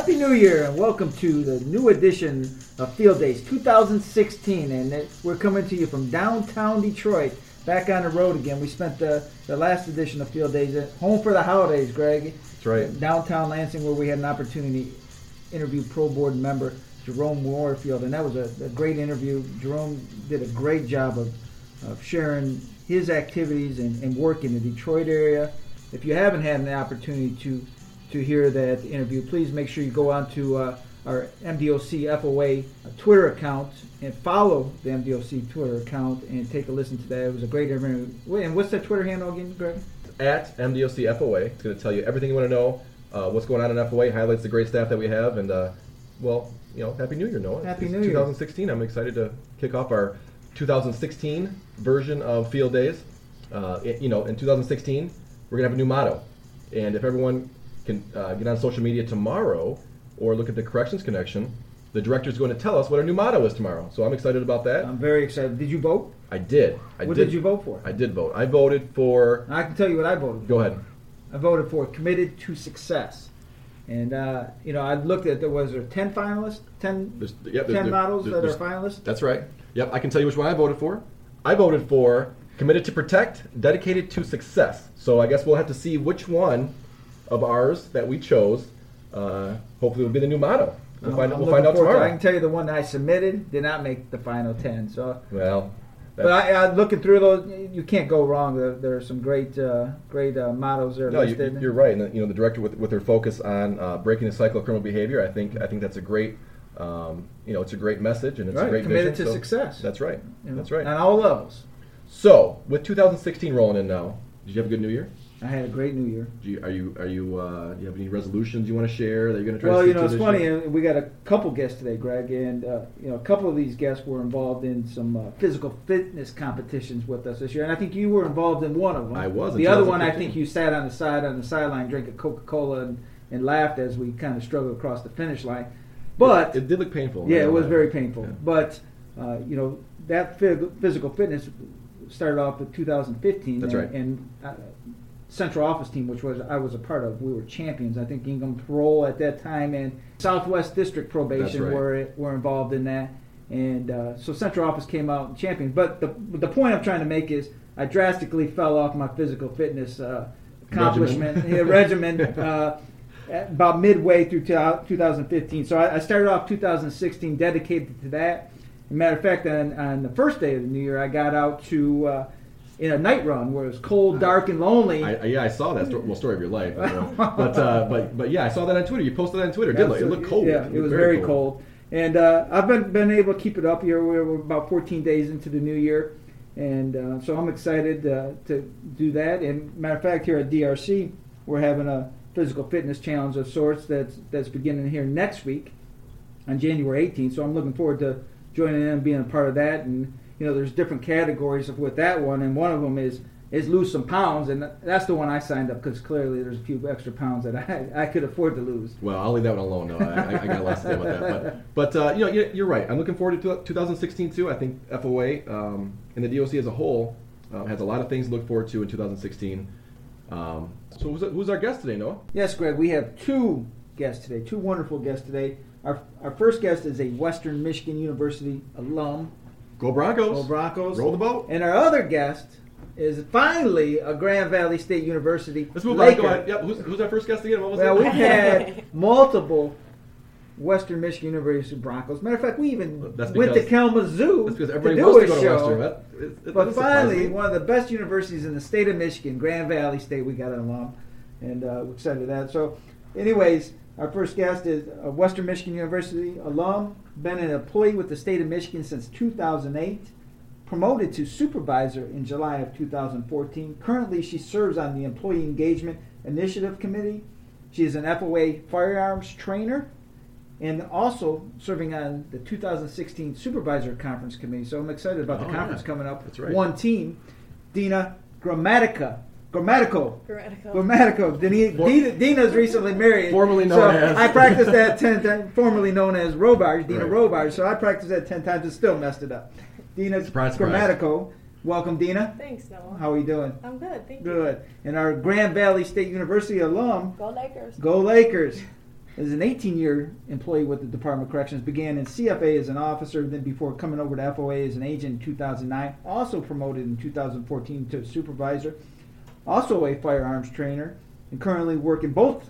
Happy New Year and welcome to the new edition of Field Days 2016. And it, we're coming to you from downtown Detroit, back on the road again. We spent the, the last edition of Field Days at home for the holidays, Greg. That's right. Downtown Lansing, where we had an opportunity to interview Parole Board member Jerome Warfield. And that was a, a great interview. Jerome did a great job of, of sharing his activities and, and work in the Detroit area. If you haven't had an opportunity to to hear that interview, please make sure you go on to uh, our MDOC FOA Twitter account and follow the MDOC Twitter account and take a listen to that. It was a great interview. And what's that Twitter handle again, Greg? At MDOC FOA. It's going to tell you everything you want to know, uh, what's going on in FOA, highlights the great staff that we have, and, uh, well, you know, Happy New Year, Noah. Happy It's New Year. 2016. I'm excited to kick off our 2016 version of Field Days. Uh, it- you know, in 2016, we're going to have a new motto. And if everyone can uh, get on social media tomorrow or look at the Corrections Connection, the director's going to tell us what our new motto is tomorrow. So I'm excited about that. I'm very excited. Did you vote? I did. I what did, you vote for? I did vote. I voted for. I can tell you what I voted for. Go ahead. I voted for committed to success. And, uh, you know, I looked at, there was there 10 finalists, 10, There's, yep, 10 there's- models there's- that are finalists? That's right. Yep, I can tell you which one I voted for. I voted for committed to protect, dedicated to success. So I guess we'll have to see which one of ours that we chose. Uh, hopefully, will be the new motto. We'll find, I'm we'll find out forward to tomorrow. I can tell you the one that I submitted did not make the final 10. So well, But I, I looking through those, you can't go wrong. There, there are some great, uh, great uh, mottos there no, listed. you, you're right. And you know, the director with, with her focus on uh, breaking the cycle of criminal behavior, I think I think that's a great, um, you know, it's a great message and it's Right, a great committed vision, to so- success. That's right. You know, That's right. On all levels. So, with 2016 rolling in now, did you have a good New Year? I had a great New Year. Do you, are you are you uh, do you have any resolutions you want to share that you're going to try? Well, to you know, it's funny. year? uh, We got a couple guests today, Greg, and uh, you know, a couple of these guests were involved in some uh, physical fitness competitions with us this year, and I think you were involved in one of them. I was The other one, I think you sat on the side on the sideline drank a Coca Cola and, and laughed as we kind of struggled across the finish line. But it, it did look painful. Yeah, it was very painful. Yeah. But uh, you know that phys- physical fitness started off with 2015. That's and, right. And uh, Central Office team, which was I was a part of, we were champions. I think Ingham role at that time and Southwest District Probation right. were were involved in that. And uh, so Central Office came out champions. But the the point I'm trying to make is I drastically fell off my physical fitness uh, accomplishment Regimen. yeah, regimen. Uh, about midway through to- 2015. So I, I started off 2016 dedicated to that. As a matter of fact, on, on the first day of the new year, I got out to uh, in a night run where it was cold, dark, and lonely. I, I- yeah, I saw that sto- well, story of your life. But uh, but but yeah, I saw that on Twitter. You posted that on Twitter, didn't you? It looked cold. Yeah, it looked was very cold. And uh, I've been been able to keep it up here. We're, we're about 14 days into the new year, and uh, so I'm excited uh, to do that. And matter of fact, here at DRC, we're having a physical fitness challenge of sorts that's that's beginning here next week on January 18th. So I'm looking forward to joining in and being a part of that. And you know, there's different categories of with that one, and one of them is is lose some pounds, and that's the one I signed up because clearly there's a few extra pounds that I, I could afford to lose. Well, I'll leave that one alone. I, I- I got lots to say about that. But, but uh, you know, you're, you're right. I'm looking forward to 2016 too. I think FOA um, and the DOC as a whole uh, has a lot of things to look forward to in 2016. Um, so who's, who's our guest today, Noah? Yes, Greg, we have two guests today, two wonderful guests today. Our, our first guest is a Western Michigan University alum, Go Broncos! Go Broncos. Roll the boat. And our other guest is finally a Grand Valley State University Let's move on. Go ahead. Yep. Who's, who's our first guest again? What was Well, it? we've had multiple Western Michigan University Broncos. Matter of fact, we even That's went to Kalamazoo That's because to everybody do wants a to go to show. Western. That, it, it But finally, one of the best universities in the state of Michigan, Grand Valley State, we got an alum, and uh, we're excited to that. So, anyways, our first guest is a Western Michigan University alum, been an employee with the state of Michigan since 2008, promoted to supervisor in July of 2014. Currently, she serves on the Employee Engagement Initiative Committee. She is an FOA firearms trainer and also serving on the 2016 Supervisor Conference Committee. So I'm excited about the Oh, conference yeah. coming up. That's right. One team, Dina Grammatica. Grammatical. Grammatical. Grammatical. Dina, For- Dina, Dina's recently married. Formerly known so as- I practiced that 10 times, formerly known as Robarge, Dina Right. Robarge. So I practiced that 10 times and still messed it up. Dina Surprise, surprise. Grammatical. Welcome, Dina. Thanks, Noah. How are you doing? I'm good, thank you. Good. And our Grand Valley State University alum, Go Lakers. Go Lakers. is an 18-year employee with the Department of Corrections. Began in CFA as an officer, then before coming over to FOA as an agent in 2009. Also promoted in 2014 to supervisor. Also a firearms trainer, and currently working both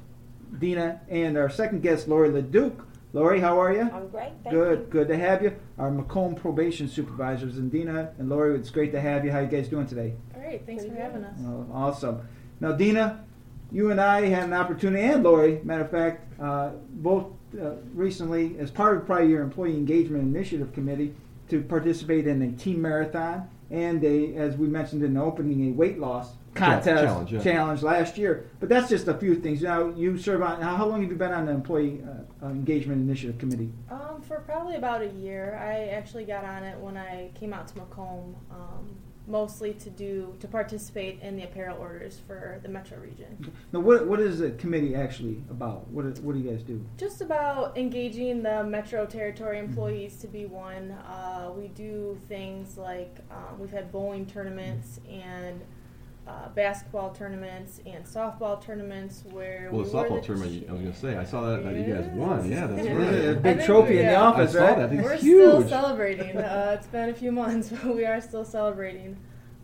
Dina and our second guest, Lori LeDuc. Lori, how are you? I'm great. Thank Good, you. good to have you. Our Macomb probation supervisors, and Dina and Lori, it's great to have you. How are you guys doing today? All right, thanks Pretty for having us. Oh, awesome. Now, Dina, you and I had an opportunity, and Lori, matter of fact, uh, both uh, recently, as part of probably your Employee Engagement Initiative Committee, to participate in a team marathon and a, as we mentioned in the opening, a weight loss contest challenge, yeah. challenge last year. But that's just a few things. Now, you serve on. How long have you been on the Employee uh, uh, Engagement Initiative Committee? Um, for probably about a year, I actually got on it when I came out to Macomb, um, mostly to do to participate in the apparel orders for the metro region. Now, what what is the committee actually about? What is, what do you guys do? Just about engaging the metro territory employees to be one. Uh, we do things like um, we've had bowling tournaments and. Uh, basketball tournaments and softball tournaments where Well, we the were softball the tournament, I was going to say, I saw that, that you guys won. Yeah, that's Yeah. What is a right. Big trophy in the office, I saw right? that. It's We're huge. still celebrating. Uh, it's been a few months, but we are still celebrating.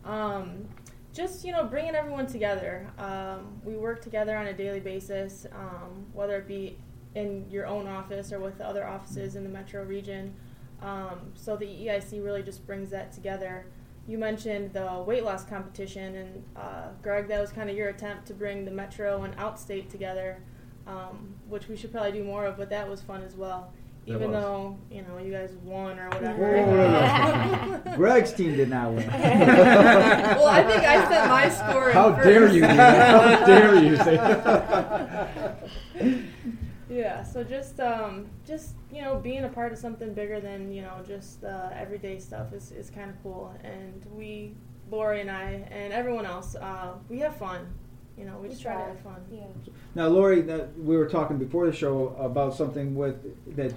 Um, just you know, bringing everyone together. Um, we work together on a daily basis, um, whether it be in your own office or with other offices in the metro region. Um, so the EIC really just brings that together. You mentioned the weight loss competition, and uh, Greg, that was kind of your attempt to bring the metro and outstate together, um, which we should probably do more of. But that was fun as well. That Even was. though you know you guys won or whatever. whoa, whoa. Greg's team did not win. well, I think I set my score. in How first. dare you, Dina? How dare you say Yeah, so just um, just you know, being a part of something bigger than you know just uh, everyday stuff is, is kind of cool. And we, Lori and I, and everyone else, uh, we have fun. You know, we, We just try to have fun. Yeah. Now, Lori, that we were talking before the show about something with that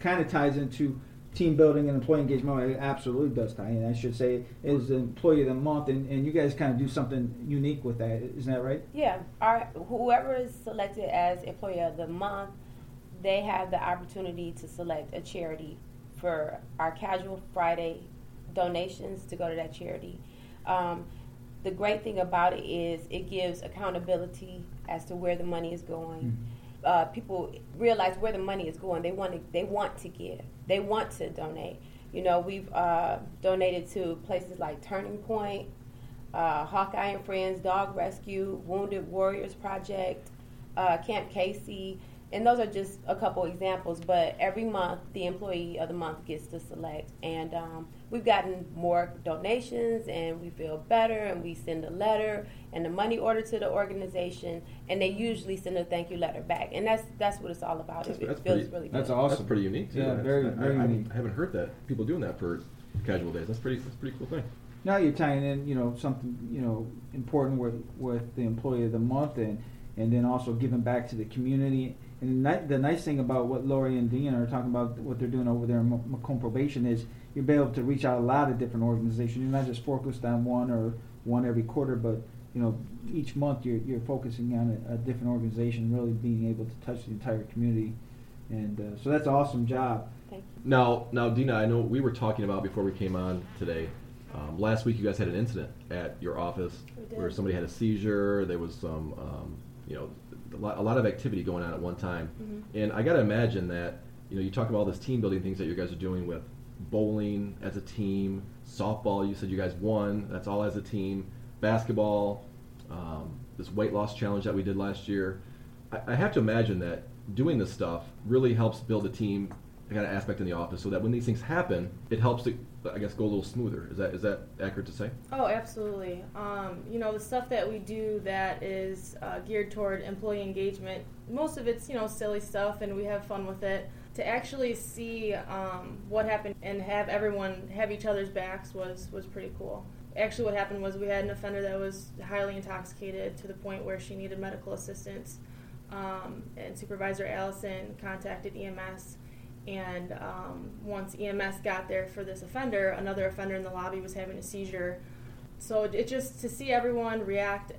kind of ties into team building and employee engagement. Well, It absolutely does tie in. I should say is the employee of the month, and, and you guys kind of do something unique with that. Isn't that right? Yeah. Our whoever is selected as employee of the month, they have the opportunity to select a charity for our casual Friday donations to go to that charity. Um, the great thing about it is it gives accountability as to where the money is going. Uh, people realize where the money is going. They want to. They want to give. They want to donate. You know, we've uh, donated to places like Turning Point, uh, Hawkeye and Friends, Dog Rescue, Wounded Warriors Project, uh, Camp Casey, and those are just a couple examples. But every month, the employee of the month gets to select, and um, we've gotten more donations, and we feel better, and we send a letter and a money order to the organization, and they usually send a thank you letter back, and that's that's what it's all about. That's, it, that's feels pretty, really that's awesome. That's pretty unique. Too. Yeah, That's- very, I, very I, unique. I haven't heard that people doing that for casual days. That's pretty. That's a pretty cool thing. Now you're tying in, you know, something you know important with with the employee of the month, and and then also giving back to the community. And the, the nice thing about what Lori and Dean are talking about, what they're doing over there in Macomb Probation, is you'll be able to reach out a lot of different organizations. You're not just focused on one or one every quarter, but you know, each month you're you're focusing on a, a different organization, really being able to touch the entire community. And uh, so that's an awesome job. Thank you. Now, now, Dina, I know we were talking about before we came on today. Um, last week, you guys had an incident at your office We did. where somebody had a seizure. There was some, um, you know, a lot, a lot of activity going on at one time. Mhm. And I got to imagine that, you know, you talk about all this team building things that you guys are doing with bowling as a team, softball. You said you guys won. That's all as a team. Basketball, um, this weight loss challenge that we did last year. I, I have to imagine that doing this stuff really helps build a team kind of aspect in the office, so that when these things happen, it helps to, I guess, go a little smoother. Is that is that accurate to say? Oh, absolutely. Um, you know, the stuff that we do that is uh, geared toward employee engagement, most of it's, you know, silly stuff and we have fun with it. To actually see um, what happened and have everyone have each other's backs was, was pretty cool. Actually, what happened was we had an offender that was highly intoxicated to the point where she needed medical assistance. Um, and Supervisor Allison contacted EMS. And um, once EMS got there for this offender, another offender in the lobby was having a seizure. So it just to see everyone react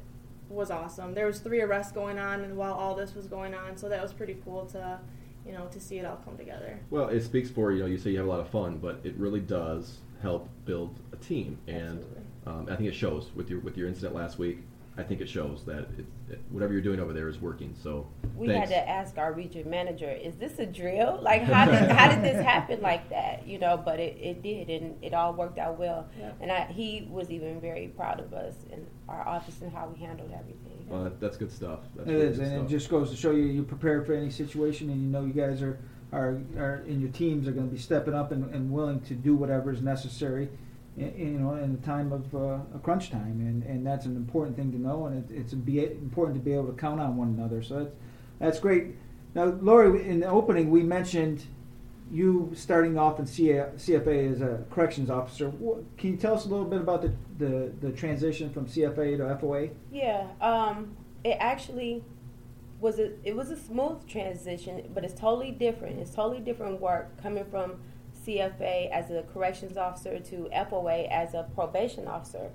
was awesome. There was three arrests going on, and while all this was going on, so that was pretty cool to, you know, to see it all come together. Well, it speaks for you know you say you have a lot of fun, but it really does help build a team, and um, I think it shows with your with your incident last week. I think it shows that it, it, whatever you're doing over there is working. So We thanks. had to ask our region manager, "Is this a drill? Like, how did how did this happen like that? You know?" But it, it did, and it all worked out well. Yeah. And I, he was even very proud of us and our office and how we handled everything. Well, that, that's good stuff. That's It really is, good and it just goes to show you you're prepared for any situation, and you know you guys are are, are in your teams are going to be stepping up and, and willing to do whatever is necessary, in, in, you know, in the time of uh, a crunch time, and, and that's an important thing to know, and it, it's be important to be able to count on one another. So that's that's great. Now, Lori, in the opening, we mentioned you starting off in CFA as a corrections officer. Can you tell us a little bit about the, the, the transition from CFA to FOA? Yeah, um, it actually was a it was a smooth transition, but it's totally different. It's totally different work coming from CFA as a corrections officer to FOA as a probation officer.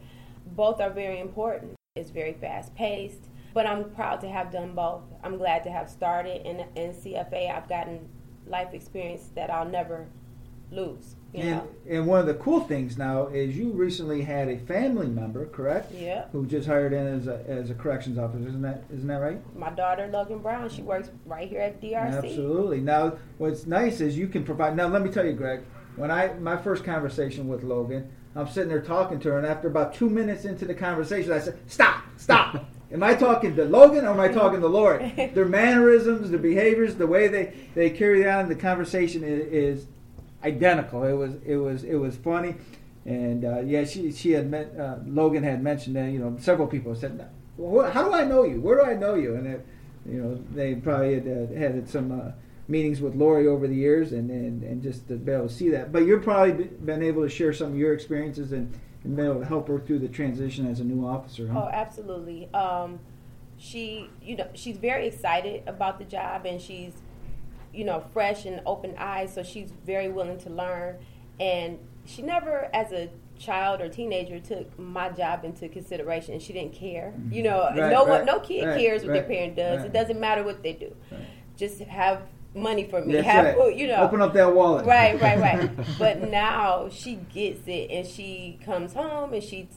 Both are very important. It's very fast paced, but I'm proud to have done both. I'm glad to have started in in CFA. I've gotten life experience that I'll never lose. You And, know. and one of the cool things now is you recently had a family member, correct? Yeah. Who just hired in as a, as a corrections officer, isn't that isn't that right? My daughter Logan Brown, she works right here at DRC. Absolutely. Now, what's nice is you can provide. Now, let me tell you, Greg. When I my first conversation with Logan, I'm sitting there talking to her, and after about two minutes into the conversation, I said, "Stop! Stop! Am I talking to Logan or am I talking to Lori? Their mannerisms, their behaviors, the way they they carry on the conversation is, is identical. It was it was it was funny, and uh, yeah, she she had met uh, Logan had mentioned that you know several people said, well, how do I know you? Where do I know you? And it, you know they probably had uh, had some uh, meetings with Lori over the years, and, and and just to be able to see that. But you've probably been able to share some of your experiences and. And been able to help her through the transition as a new officer. Huh? Oh, absolutely. Um, she, you know, she's very excited about the job, and she's, you know, fresh and open eyes. So she's very willing to learn, and she never, as a child or teenager, took my job into consideration. She didn't care. You know, Mm-hmm. Right, no right, one, no kid right, cares what their parent does. It doesn't matter what they do. Just have money for me. That's have food. You know, Open up that wallet. Right, right, right. but now she gets it, and she comes home and she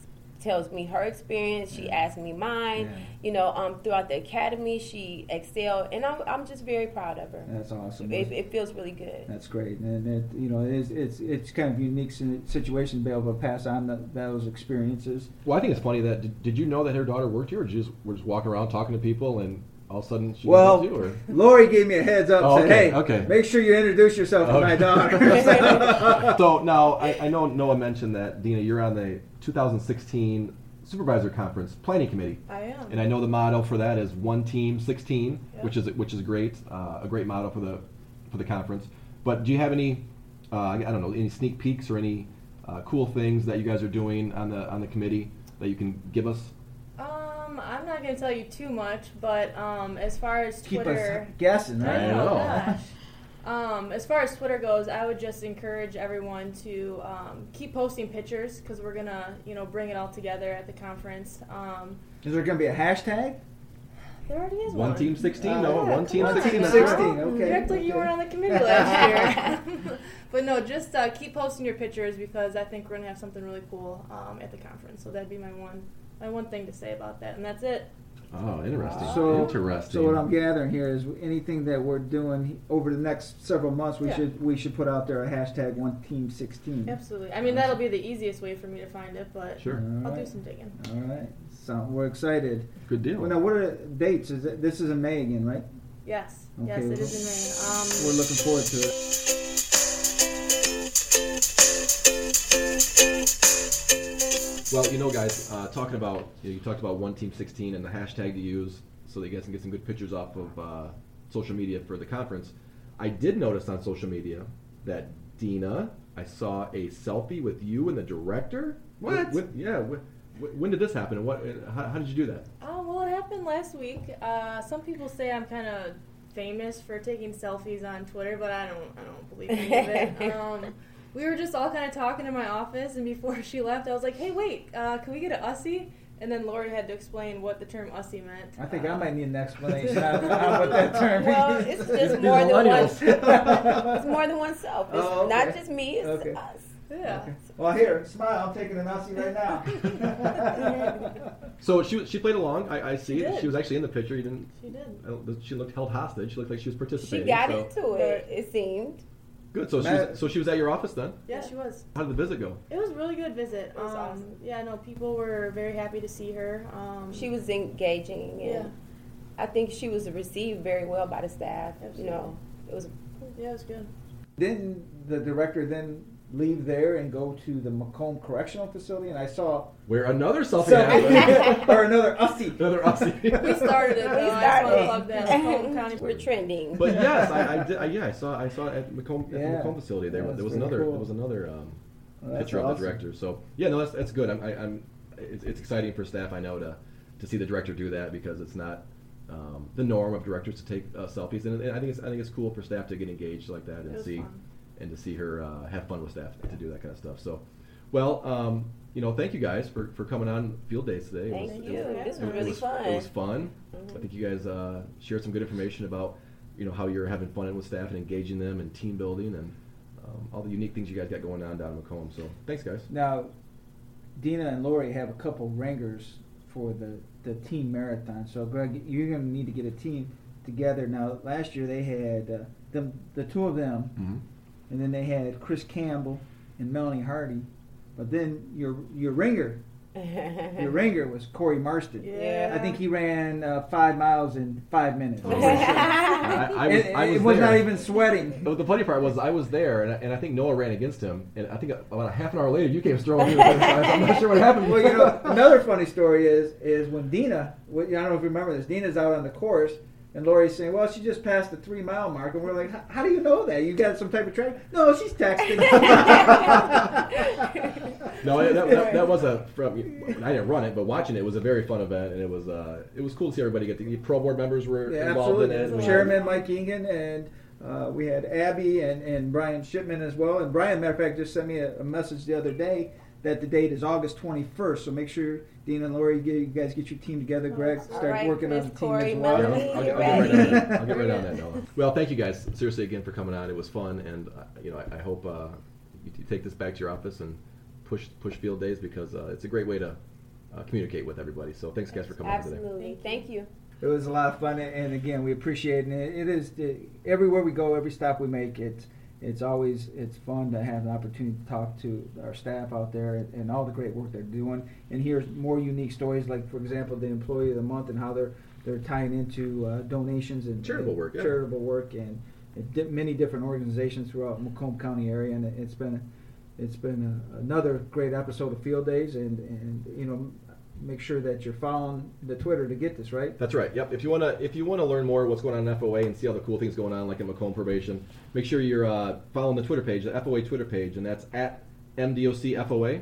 tells me her experience. She asked me mine. Yeah. You know, um, throughout the academy, she excelled, and I'm, I'm just very proud of her. That's awesome. It, it feels really good. That's great, and it, you know, it is, it's it's kind of a unique si- situation to be able to pass on the, those experiences. Well, I think it's funny that did, did you know that her daughter worked here, or did you just were just walking around talking to people and all of a sudden she Well, you? Or? Lori gave me a heads up. Oh, said, okay, "Hey, okay. make sure you introduce yourself to my Okay. daughter." so now I, I know Noah mentioned that Dina, you're on the 2016 Supervisor Conference Planning Committee, I am. and I know the motto for that is "One Team 16," Yeah. which is which is great, uh, a great motto for the for the conference. But do you have any, uh, I don't know, any sneak peeks or any uh, cool things that you guys are doing on the on the committee that you can give us? Um, I'm not gonna tell you too much, but um, as far as Keep Twitter, us guessing, I right? know. gosh. Um, as far as Twitter goes, I would just encourage everyone to um, keep posting pictures because we're gonna, you know, bring it all together at the conference. Um, Is there going to be a hashtag? there already is One one. Team 16, Uh, no, Yeah, One Team come on. 16. Team that's 16, okay, You act like you weren't on the committee last year. but no, just uh, keep posting your pictures because I think we're gonna have something really cool um, at the conference. So that'd be my one, my one thing to say about that, and that's it. Oh, interesting. So, interesting. so what I'm gathering here is anything that we're doing over the next several months, we Yeah. should we should put out there a hashtag One Team 16. Absolutely. I mean, that'll be the easiest way for me to find it, but Sure. I'll do some digging. All right. So we're excited. Good deal. Well, now, what are the dates? Is it, this is in May again, right? Yes, Okay, yes, it well, in May. Um, We're looking forward to it. Well, you know, guys, uh, talking about you, know, you talked about one team sixteen and the hashtag to use so that you guys can get some good pictures off of uh, social media for the conference. I did notice on social media that Dina, I saw a selfie with you and the director. What? When- yeah. When, when did this happen, and what? How, how did you do that? Oh, well, it happened last week. Uh, some people say I'm kind of famous for taking selfies on Twitter, but I don't. I don't believe any of it. Um, we were just all kind of talking in my office, and before she left, I was like, "Hey, wait, uh, can we get a ussy?" And then Lori had to explain what the term "ussy" meant. I think I Uh, might need an explanation on, on what that term Well, means. it's just more than one. It's more than oneself. It's Oh, okay. not just me. It's Okay. us. Yeah. Okay. Well, here, smile. I'm taking an Aussie right now. So she she played along. I, I see. She did. She was actually in the picture. You didn't. She did. She looked held hostage. She looked like she was participating. She got so. into it. It seemed. Good. So she was, so she was at your office then. Yeah, she was. How did the visit go? It was a really good visit. It was um, awesome. Yeah, no, people were very happy to see her. Um, She was engaging, and Yeah. I think she was received very well by the staff. Absolutely. You know, it was. Yeah, it was good. Didn't the director then leave there and go to the Macomb Correctional Facility? And I saw Where another selfie So- happened. or another Aussie. another Aussie. We started it. We though. I just want to started. plug that. Macomb County. We're trending. But yes, I, I did. I, yeah, I saw. I saw it at Macomb, at the Macomb facility. There, Yeah, there was another. cool. There was another um, Well, that's picture of the director. So yeah, no, that's that's good. I'm. I, I'm it's, it's exciting for staff. I know to to see the director do that because it's not um, the norm of directors to take uh, selfies, and, and I think it's I think it's cool for staff to get engaged like that and see fun. And to see her uh, have fun with staff to do that kind of stuff. So, well, um, you know, thank you guys for, for coming on field days today. It Thank was- you. it This it was really was, fun. It was fun. Mhm. I think you guys uh, shared some good information about you know how you're having fun with staff and engaging them and team building and um, all the unique things you guys got going on down in Macomb. So thanks, guys. Now, Dina and Lori have a couple ringers for the, the team marathon. So, Greg, you're going to need to get a team together. Now, last year they had uh, them, the two of them, Mm-hmm. And then they had Chris Campbell and Melanie Hardy. But then your your ringer, your ringer was Corey Marston. Yeah. I think he ran uh, five miles in five minutes. Oh, I, I was, it, I was it was not even sweating. But the funny part was I was there, and I, and I think Noah ran against him, and I think about a half an hour later you came strolling through the finish line. so I'm not sure what happened. well, you know, another funny story is is when Dina, I don't know if you remember this, Dina's out on the course, and Lori's saying, "Well, she just passed the three mile mark," and we're like, "How- "How do you know that? You got some type of track?" No, she's texting. No, that, that, that was a from. I didn't run it, but watching it was a very fun event, and it was uh, it was cool to see everybody get the parole board members were yeah, involved absolutely. in it. and- Chairman Mike Eagen and. Uh, we had Abby and, and Brian Shipman as well. And Brian, matter of fact, just sent me a, a message the other day that the date is August 21st. So make sure Dean and Lori, get, you guys get your team together. Greg, start right, working on the team Corey, as well. Yeah, Melanie, I'll, I'll get, I'll get right on ready? that. I'll get right on that, Noah. Well, thank you guys seriously again for coming on. It was fun, and uh, you know I, I hope uh, you, you take this back to your office and push push field days because uh, it's a great way to uh, communicate with everybody. So thanks guys for coming on today. Absolutely. Thank you. It was a lot of fun, and again, we appreciate it. It is the, everywhere we go, every stop we make, it's it's always it's fun to have an opportunity to talk to our staff out there and, and all the great work they're doing, and hear more unique stories, like for example, the employee of the month and how they're they're tying into uh, donations and Charitable work, yeah. charitable work, and, and many different organizations throughout Macomb County area, and it's been it's been a, another great episode of Field Days, and and you know. Make sure that you're following the Twitter to get this right. That's right. Yep. If you wanna if you wanna learn more what's going on in FOA and see all the cool things going on, like in Macomb probation, make sure you're uh, following the Twitter page, the FOA Twitter page, and that's at MDOC FOA.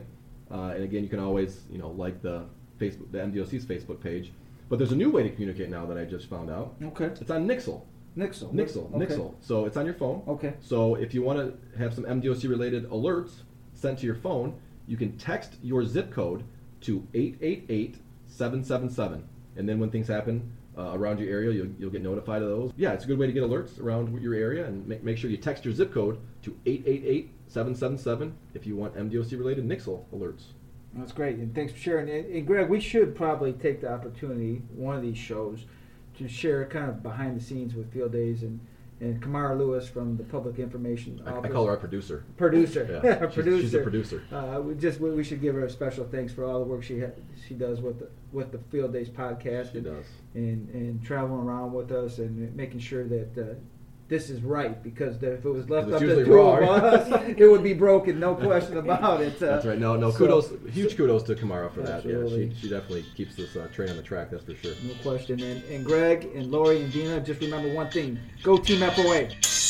Uh, and again, you can always you know like the Facebook the MDOC's Facebook page. But there's a new way to communicate now that I just found out. Okay. It's on Nixle. Nixle. Nixle. Okay. Nixle. So it's on your phone. Okay. So if you want to have some MDOC related alerts sent to your phone, you can text your zip code to 888 777. And then when things happen uh, around your area, you'll, you'll get notified of those. Yeah, it's a good way to get alerts around your area and make, make sure you text your zip code to 888 777 if you want MDOC related Nixle alerts. That's great, and thanks for sharing. And, and Greg, we should probably take the opportunity one of these shows to share kind of behind the scenes with Field Days and and Kamara Lewis from the Public Information I, I Office. call her our producer. producer. Yeah, she's- producer. she's a producer. Uh, we just we, we should give her a special thanks for all the work she ha- she does with the with the Field Days podcast She and, does. and and traveling around with us and making sure that. Uh, this is right because the, if it was left up to two wrong. of us, it would be broken. No question about it. Uh, That's right. No, no. so- Kudos, huge kudos to Kamara for that. Yeah, she, she definitely keeps this uh, train on the track. That's for sure. No question. And, and Greg and Lori and Dina, just remember one thing: go Team FOA.